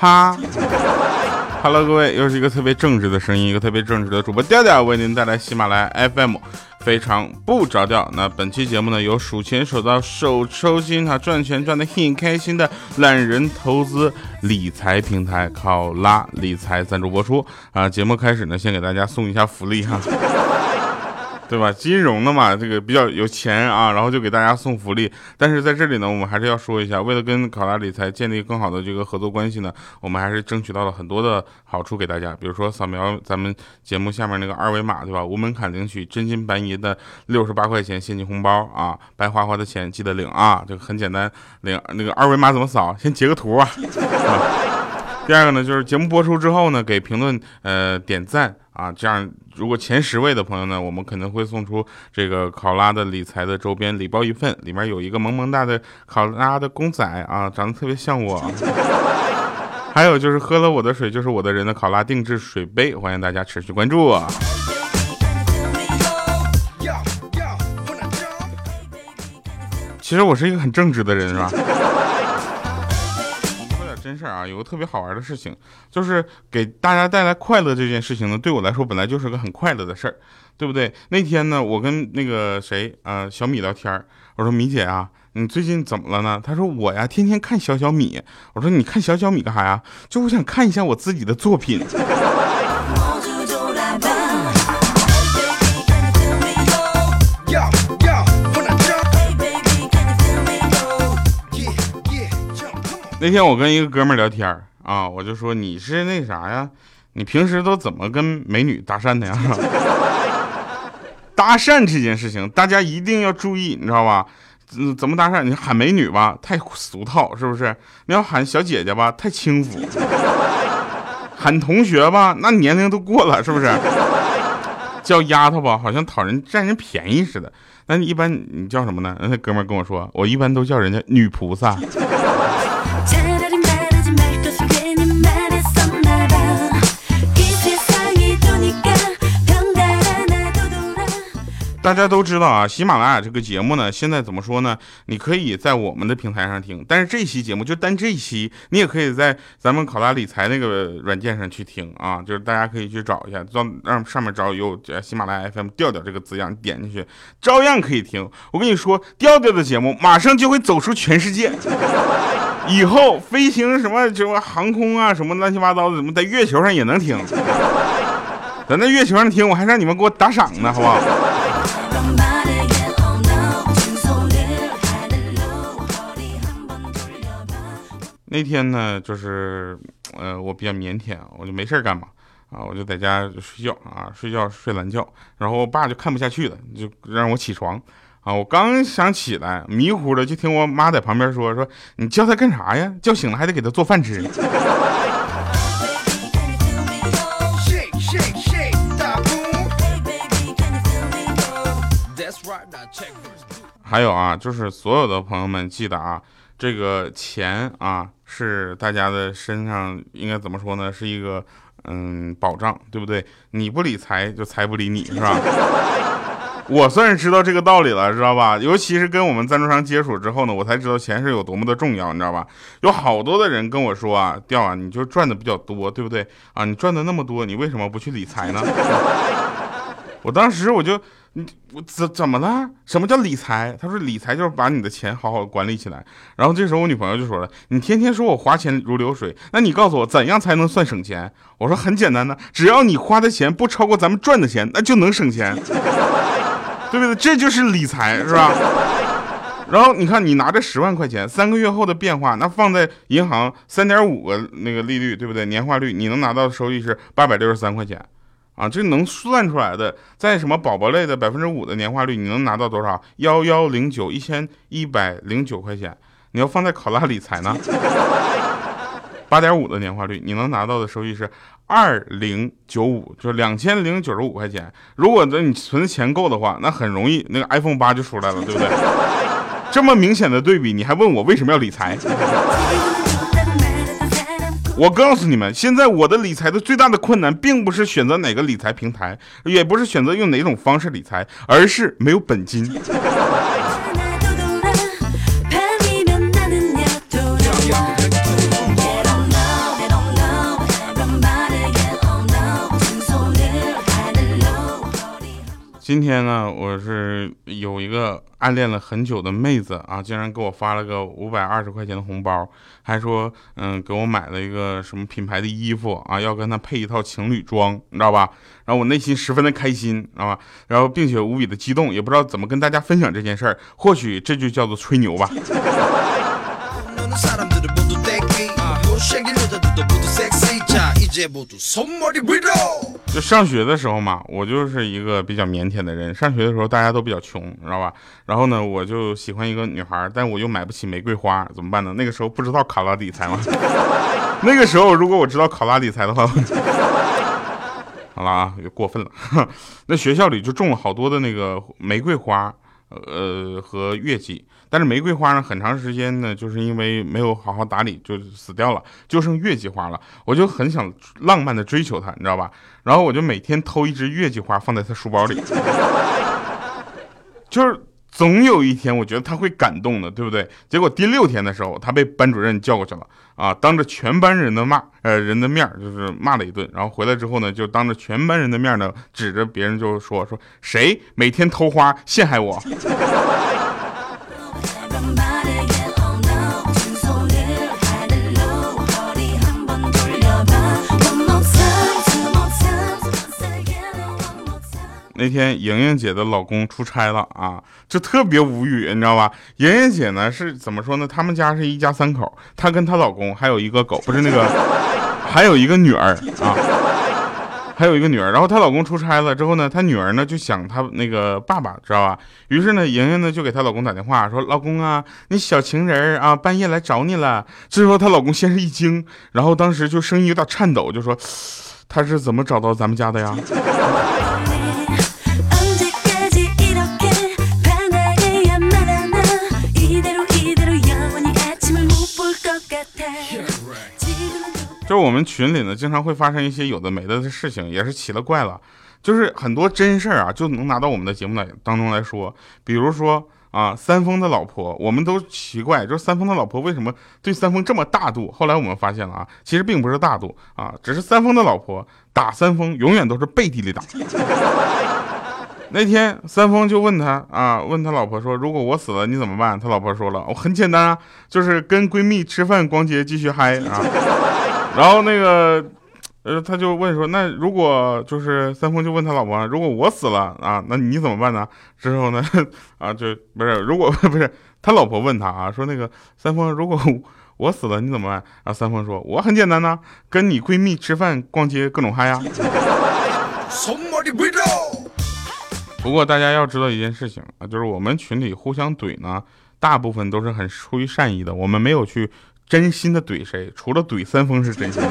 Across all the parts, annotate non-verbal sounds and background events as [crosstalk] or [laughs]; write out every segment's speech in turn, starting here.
哈，Hello，各位，又是一个特别正直的声音，一个特别正直的主播调调，为您带来喜马拉雅 FM，非常不着调。那本期节目呢，由数钱数到手抽筋，他赚钱赚的很开心的懒人投资理财平台考拉理财赞助播出啊。节目开始呢，先给大家送一下福利哈。对吧？金融的嘛，这个比较有钱啊，然后就给大家送福利。但是在这里呢，我们还是要说一下，为了跟考拉理财建立更好的这个合作关系呢，我们还是争取到了很多的好处给大家。比如说扫描咱们节目下面那个二维码，对吧？无门槛领取真金白银的六十八块钱现金红包啊，白花花的钱记得领啊，这个很简单，领那个二维码怎么扫？先截个图啊。[laughs] 第二个呢，就是节目播出之后呢，给评论呃点赞啊，这样如果前十位的朋友呢，我们可能会送出这个考拉的理财的周边礼包一份，里面有一个萌萌哒的考拉的公仔啊，长得特别像我。[laughs] 还有就是喝了我的水就是我的人的考拉定制水杯，欢迎大家持续关注。其实我是一个很正直的人，是吧？真事儿啊，有个特别好玩的事情，就是给大家带来快乐这件事情呢，对我来说本来就是个很快乐的事儿，对不对？那天呢，我跟那个谁，啊，小米聊天儿我说米姐啊，你最近怎么了呢？她说我呀，天天看小小米。我说你看小小米干啥呀？就我想看一下我自己的作品。那天我跟一个哥们聊天啊，我就说你是那啥呀？你平时都怎么跟美女搭讪的呀？[laughs] 搭讪这件事情，大家一定要注意，你知道吧？怎么搭讪？你喊美女吧，太俗套，是不是？你要喊小姐姐吧，太轻浮；喊同学吧，那年龄都过了，是不是？叫丫头吧，好像讨人占人便宜似的。那你一般你叫什么呢？那哥们跟我说，我一般都叫人家女菩萨。大家都知道啊，喜马拉雅这个节目呢，现在怎么说呢？你可以在我们的平台上听，但是这期节目就单这期，你也可以在咱们考拉理财那个软件上去听啊，就是大家可以去找一下，让上面找有喜马拉雅 FM 调调这个字样，点进去照样可以听。我跟你说，调调的节目马上就会走出全世界，以后飞行什么什么航空啊，什么乱七八糟的，怎么在月球上也能听？在那月球上听，我还让你们给我打赏呢，好不好？那天呢，就是，呃，我比较腼腆，我就没事干嘛，啊，我就在家睡觉啊，睡觉睡懒觉，然后我爸就看不下去了，就让我起床，啊，我刚想起来，迷糊的就听我妈在旁边说说，你叫他干啥呀？叫醒了还得给他做饭吃。还有啊，就是所有的朋友们记得啊，这个钱啊是大家的身上应该怎么说呢？是一个嗯保障，对不对？你不理财，就财不理你，是吧？[laughs] 我算是知道这个道理了，知道吧？尤其是跟我们赞助商接触之后呢，我才知道钱是有多么的重要，你知道吧？有好多的人跟我说啊，调啊，你就赚的比较多，对不对？啊，你赚的那么多，你为什么不去理财呢？我当时我就。你我怎怎么了？什么叫理财？他说理财就是把你的钱好好管理起来。然后这时候我女朋友就说了：“你天天说我花钱如流水，那你告诉我怎样才能算省钱？”我说很简单的，只要你花的钱不超过咱们赚的钱，那就能省钱，[laughs] 对不对？这就是理财，是吧？然后你看，你拿着十万块钱，三个月后的变化，那放在银行三点五个那个利率，对不对？年化率，你能拿到的收益是八百六十三块钱。啊，这能算出来的，在什么宝宝类的百分之五的年化率，你能拿到多少？幺幺零九一千一百零九块钱。你要放在考拉理财呢，八点五的年化率，你能拿到的收益是二零九五，就两千零九十五块钱。如果等你存的钱够的话，那很容易那个 iPhone 八就出来了，对不对？这么明显的对比，你还问我为什么要理财？我告诉你们，现在我的理财的最大的困难，并不是选择哪个理财平台，也不是选择用哪种方式理财，而是没有本金。今天呢，我是有一个暗恋了很久的妹子啊，竟然给我发了个五百二十块钱的红包，还说嗯给我买了一个什么品牌的衣服啊，要跟她配一套情侣装，你知道吧？然后我内心十分的开心，知道吧？然后并且无比的激动，也不知道怎么跟大家分享这件事儿，或许这就叫做吹牛吧。[laughs] 就上学的时候嘛，我就是一个比较腼腆的人。上学的时候大家都比较穷，知道吧？然后呢，我就喜欢一个女孩，但我又买不起玫瑰花，怎么办呢？那个时候不知道考拉理财吗？[laughs] 那个时候如果我知道考拉理财的话，[laughs] 好了啊，又过分了。[laughs] 那学校里就种了好多的那个玫瑰花。呃，和月季，但是玫瑰花呢，很长时间呢，就是因为没有好好打理，就死掉了，就剩月季花了。我就很想浪漫的追求她，你知道吧？然后我就每天偷一支月季花放在她书包里，[laughs] 就是。总有一天，我觉得他会感动的，对不对？结果第六天的时候，他被班主任叫过去了啊，当着全班人的骂，呃，人的面就是骂了一顿。然后回来之后呢，就当着全班人的面呢，指着别人就说说谁每天偷花陷害我。[laughs] 那天莹莹姐的老公出差了啊，就特别无语，你知道吧？莹莹姐呢是怎么说呢？他们家是一家三口，她跟她老公还有一个狗，不是那个，[laughs] 还有一个女儿啊，[laughs] 还有一个女儿。然后她老公出差了之后呢，她女儿呢就想她那个爸爸，知道吧？于是呢，莹莹呢就给她老公打电话说：“老公啊，你小情人啊，半夜来找你了。”这时候她老公先是一惊，然后当时就声音有点颤抖，就说：“他是怎么找到咱们家的呀？” [laughs] 就是我们群里呢，经常会发生一些有的没的的事情，也是奇了怪了。就是很多真事儿啊，就能拿到我们的节目来当中来说。比如说啊，三丰的老婆，我们都奇怪，就是三丰的老婆为什么对三丰这么大度？后来我们发现了啊，其实并不是大度啊，只是三丰的老婆打三丰永远都是背地里打。[laughs] 那天三丰就问他啊，问他老婆说：“如果我死了，你怎么办？”他老婆说了：“我很简单啊，就是跟闺蜜吃饭、逛街，继续嗨啊。”然后那个，呃，他就问说：“那如果就是三丰就问他老婆，如果我死了啊，那你怎么办呢？”之后呢，[laughs] 啊，就不是如果不是他老婆问他啊，说那个三丰，如果我死了你怎么办？然后三丰说：“我很简单呐，跟你闺蜜吃饭、逛街，各种嗨呀。”不过大家要知道一件事情啊，就是我们群里互相怼呢，大部分都是很出于善意的，我们没有去真心的怼谁，除了怼三丰是真心的。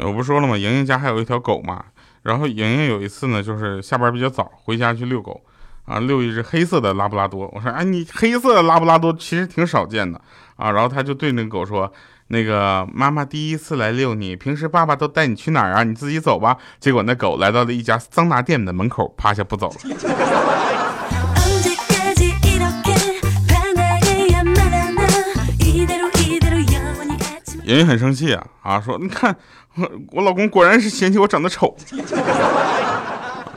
我不说了吗？莹莹家还有一条狗嘛，然后莹莹有一次呢，就是下班比较早，回家去遛狗。啊，遛一只黑色的拉布拉多。我说，哎，你黑色的拉布拉多其实挺少见的啊。然后他就对那个狗说：“那个妈妈第一次来遛你，平时爸爸都带你去哪儿啊？你自己走吧。”结果那狗来到了一家桑拿店的门口，趴下不走了。莹莹很生气啊啊，说：“你看，我我老公果然是嫌弃我长得丑。”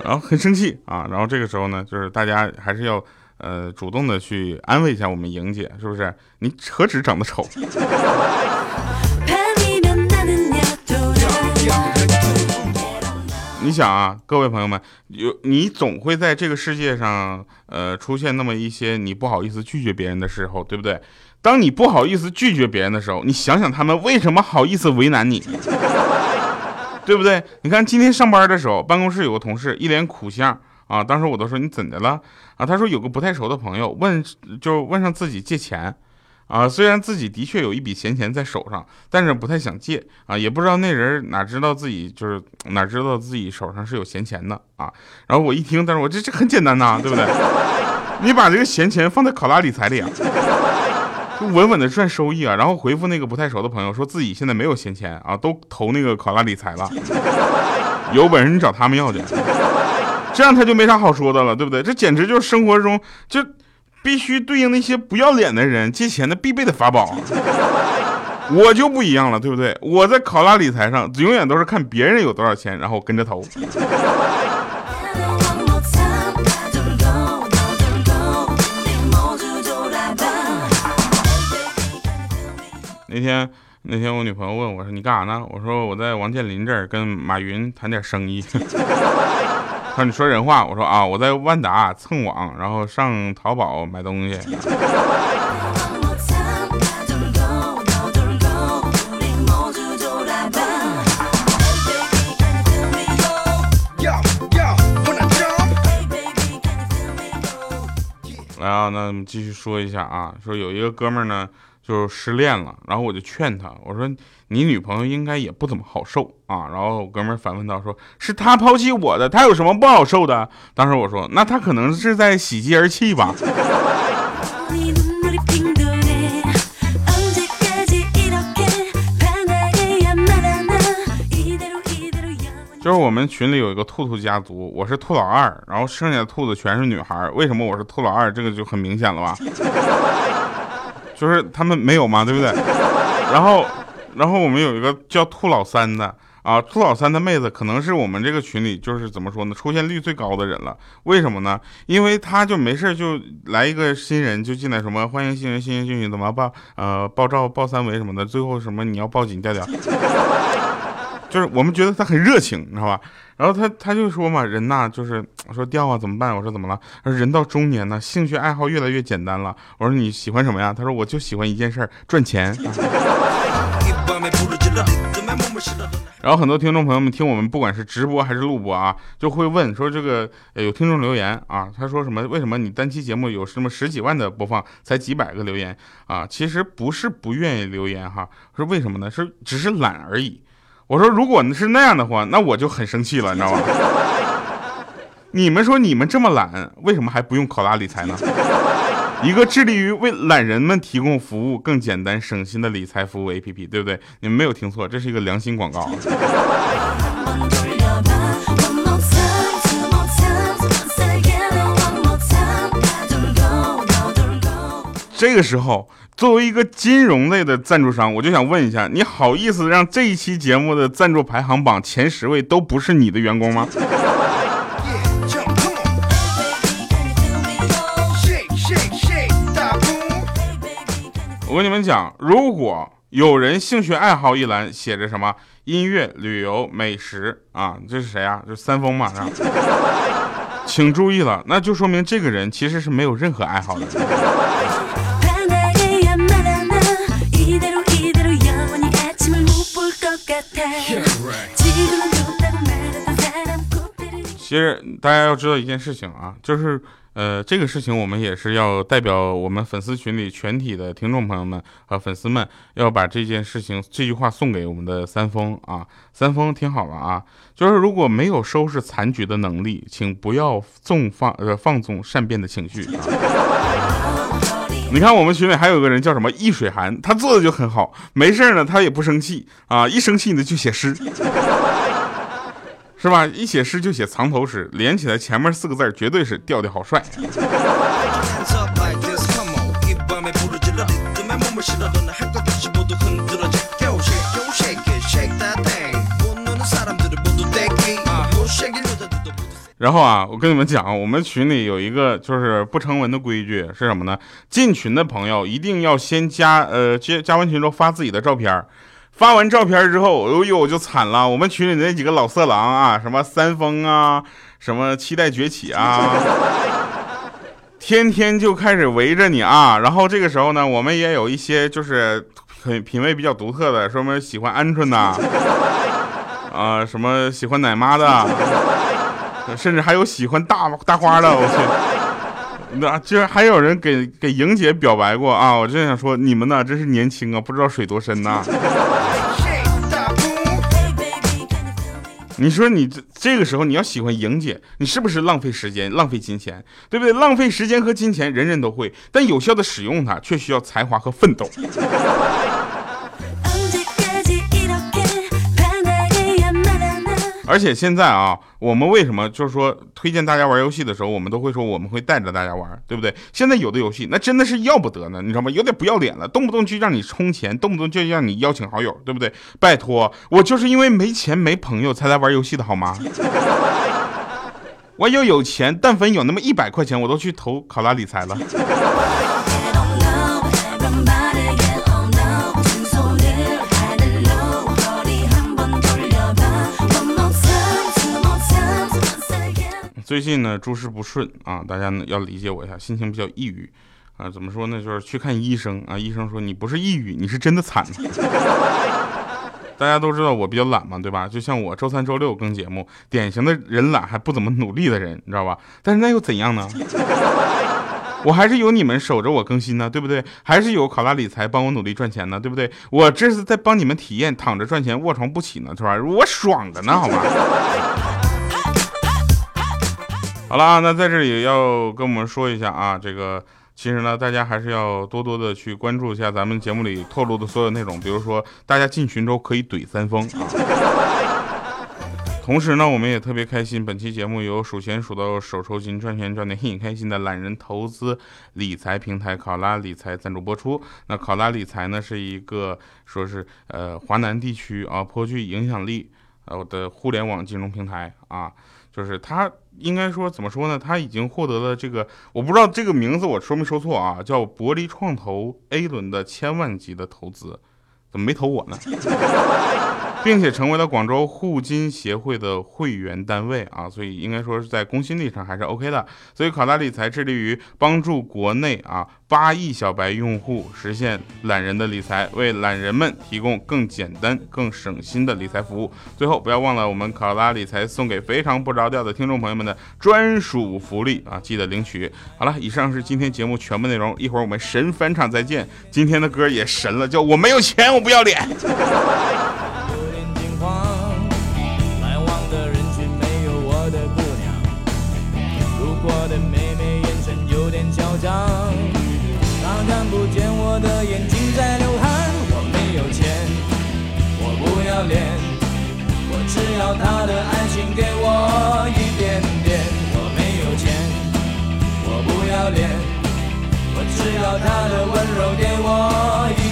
然后很生气啊，然后这个时候呢，就是大家还是要呃主动的去安慰一下我们莹姐，是不是？你何止长得丑？你想啊，各位朋友们，有你总会在这个世界上呃出现那么一些你不好意思拒绝别人的时候，对不对？当你不好意思拒绝别人的时候，你想想他们为什么好意思为难你？对不对？你看今天上班的时候，办公室有个同事一脸苦相啊。当时我都说你怎的了啊？他说有个不太熟的朋友问，就问上自己借钱啊。虽然自己的确有一笔闲钱在手上，但是不太想借啊。也不知道那人哪知道自己就是哪知道自己手上是有闲钱的啊。然后我一听，但是我这这很简单呐，对不对？[laughs] 你把这个闲钱放在考拉理财里啊。就稳稳的赚收益啊，然后回复那个不太熟的朋友，说自己现在没有闲钱啊，都投那个考拉理财了，有本事你找他们要去，这样他就没啥好说的了，对不对？这简直就是生活中就必须对应那些不要脸的人借钱的必备的法宝。我就不一样了，对不对？我在考拉理财上永远都是看别人有多少钱，然后跟着投。那天，那天我女朋友问我说：“你干啥呢？”我说：“我在王健林这儿跟马云谈点生意。”说：“你说人话。”我说：“啊，我在万达蹭网，然后上淘宝买东西。”来啊，那继续说一下啊，说有一个哥们儿呢，就是失恋了，然后我就劝他，我说你女朋友应该也不怎么好受啊。然后我哥们儿反问道，说是他抛弃我的，他有什么不好受的？当时我说，那他可能是在喜极而泣吧。就是我们群里有一个兔兔家族，我是兔老二，然后剩下的兔子全是女孩。为什么我是兔老二？这个就很明显了吧？就是他们没有嘛，对不对？[laughs] 然后，然后我们有一个叫兔老三的啊，兔老三的妹子可能是我们这个群里就是怎么说呢，出现率最高的人了。为什么呢？因为他就没事就来一个新人就进来什么欢迎新人，新人进去怎么报呃报照报三围什么的，最后什么你要报警调调。[laughs] 就是我们觉得他很热情，你知道吧？然后他他就说嘛，人呐，就是我说掉啊怎么办？我说怎么了？他说人到中年呢，兴趣爱好越来越简单了。我说你喜欢什么呀？他说我就喜欢一件事儿，赚钱。[laughs] 然后很多听众朋友们听我们不管是直播还是录播啊，就会问说这个有听众留言啊，他说什么？为什么你单期节目有什么十几万的播放，才几百个留言啊？其实不是不愿意留言哈，说为什么呢？是只是懒而已。我说，如果是那样的话，那我就很生气了，你知道吗？[laughs] 你们说你们这么懒，为什么还不用考拉理财呢？一个致力于为懒人们提供服务、更简单省心的理财服务 APP，对不对？你们没有听错，这是一个良心广告。这个时候。作为一个金融类的赞助商，我就想问一下，你好意思让这一期节目的赞助排行榜前十位都不是你的员工吗？我跟你们讲，如果有人兴趣爱好一栏写着什么音乐、旅游、美食啊，这是谁啊？就是三丰嘛，是吧？请注意了，那就说明这个人其实是没有任何爱好的。其实大家要知道一件事情啊，就是呃，这个事情我们也是要代表我们粉丝群里全体的听众朋友们和粉丝们，要把这件事情这句话送给我们的三丰啊。三丰听好了啊，就是如果没有收拾残局的能力，请不要纵放呃放纵善变的情绪啊。你看我们群里还有个人叫什么易水寒，他做的就很好，没事呢他也不生气啊，一生气呢就写诗，[laughs] 是吧？一写诗就写藏头诗，连起来前面四个字绝对是调调好帅。然后啊，我跟你们讲，我们群里有一个就是不成文的规矩是什么呢？进群的朋友一定要先加呃加加完群之后发自己的照片，发完照片之后，哎呦我就惨了，我们群里那几个老色狼啊，什么三丰啊，什么期待崛起啊，天天就开始围着你啊。然后这个时候呢，我们也有一些就是很品味比较独特的，说明喜欢鹌鹑的，啊什么喜欢奶妈的。甚至还有喜欢大大花的，我去，那居然还有人给给莹姐表白过啊！我真想说，你们呢真是年轻啊，不知道水多深呐。[laughs] 你说你这这个时候你要喜欢莹姐，你是不是浪费时间、浪费金钱，对不对？浪费时间和金钱，人人都会，但有效的使用它却需要才华和奋斗。而且现在啊，我们为什么就是说推荐大家玩游戏的时候，我们都会说我们会带着大家玩，对不对？现在有的游戏那真的是要不得呢，你知道吗？有点不要脸了，动不动就让你充钱，动不动就让你邀请好友，对不对？拜托，我就是因为没钱没朋友才来玩游戏的好吗？我要有钱，但凡有那么一百块钱，我都去投考拉理财了。最近呢，诸事不顺啊，大家呢要理解我一下，心情比较抑郁啊。怎么说呢？就是去看医生啊，医生说你不是抑郁，你是真的惨。[laughs] 大家都知道我比较懒嘛，对吧？就像我周三、周六更节目，典型的人懒还不怎么努力的人，你知道吧？但是那又怎样呢？[laughs] 我还是有你们守着我更新呢，对不对？还是有考拉理财帮我努力赚钱呢，对不对？我这是在帮你们体验躺着赚钱、卧床不起呢，是吧？我爽着呢，好吗？好了，那在这里要跟我们说一下啊，这个其实呢，大家还是要多多的去关注一下咱们节目里透露的所有内容，比如说大家进群之后可以怼三丰啊。同时呢，我们也特别开心，本期节目由数钱数到手抽筋、赚钱赚的很开心的懒人投资理财平台考拉理财赞助播出。那考拉理财呢，是一个说是呃华南地区啊颇具影响力呃的互联网金融平台啊。就是他应该说怎么说呢？他已经获得了这个，我不知道这个名字我说没说错啊？叫伯藜创投 A 轮的千万级的投资，怎么没投我呢？[laughs] 并且成为了广州互金协会的会员单位啊，所以应该说是在公信力上还是 OK 的。所以考拉理财致力于帮助国内啊八亿小白用户实现懒人的理财，为懒人们提供更简单、更省心的理财服务。最后不要忘了我们考拉理财送给非常不着调的听众朋友们的专属福利啊，记得领取。好了，以上是今天节目全部内容，一会儿我们神返场再见。今天的歌也神了，叫我没有钱，我不要脸。我的眼睛在流汗，我没有钱，我不要脸，我只要他的爱情给我一点点。我没有钱，我不要脸，我只要他的温柔给我一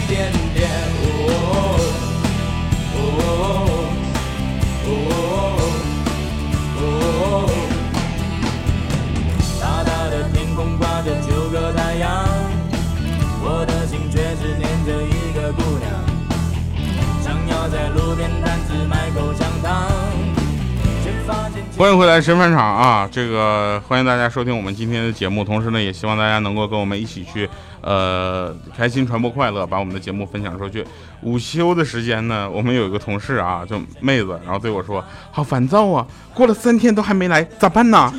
欢迎回来神返场啊！这个欢迎大家收听我们今天的节目，同时呢，也希望大家能够跟我们一起去，呃，开心传播快乐，把我们的节目分享出去。午休的时间呢，我们有一个同事啊，就妹子，然后对我说：“好烦躁啊，过了三天都还没来，咋办呢？”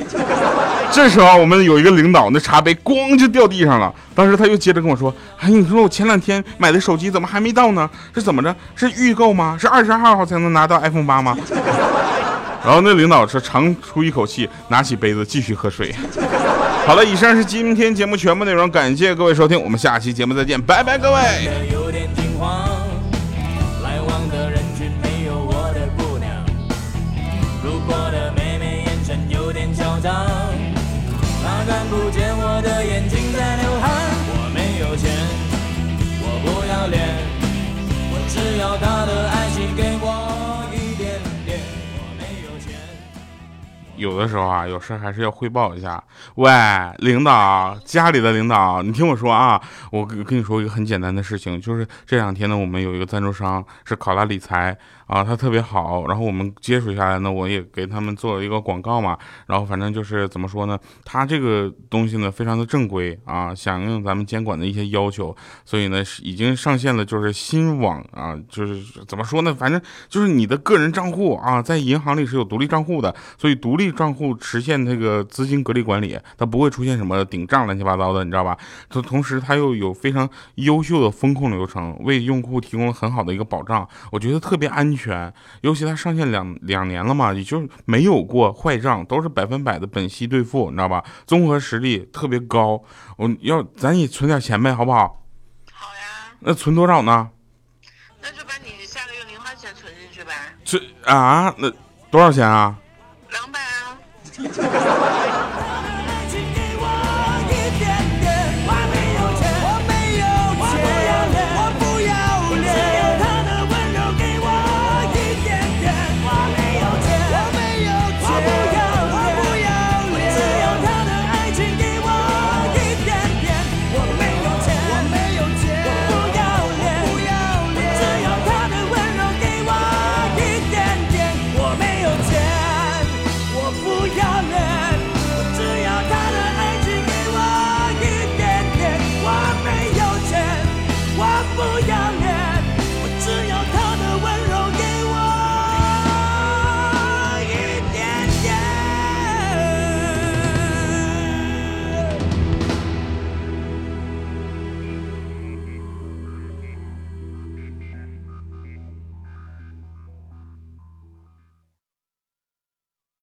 这时候我们有一个领导，那茶杯咣就掉地上了。当时他又接着跟我说：“哎，你说我前两天买的手机怎么还没到呢？是怎么着？是预购吗？是二十二号才能拿到 iPhone 八吗？”然后那领导是长出一口气，拿起杯子继续喝水。好了，以上是今天节目全部内容，感谢各位收听，我们下期节目再见，拜拜，各位。来往的人群没有我的姑娘。路过的妹妹眼神有点嚣张，她看不见我的眼睛在流汗，我没有钱，我不要脸，我只要他的爱情给我有的时候啊，有事还是要汇报一下。喂，领导，家里的领导，你听我说啊，我跟你说一个很简单的事情，就是这两天呢，我们有一个赞助商是考拉理财。啊，他特别好，然后我们接触下来呢，我也给他们做了一个广告嘛，然后反正就是怎么说呢，他这个东西呢非常的正规啊，响应咱们监管的一些要求，所以呢已经上线了，就是新网啊，就是怎么说呢，反正就是你的个人账户啊，在银行里是有独立账户的，所以独立账户实现这个资金隔离管理，它不会出现什么顶账乱七八糟的，你知道吧？同同时它又有非常优秀的风控流程，为用户提供很好的一个保障，我觉得特别安全。全，尤其它上线两两年了嘛，也就没有过坏账，都是百分百的本息兑付，你知道吧？综合实力特别高。我要咱也存点钱呗，好不好？好呀。那存多少呢？那就把你下个月零花钱存进去呗。存啊？那多多少钱啊？两百啊。[laughs]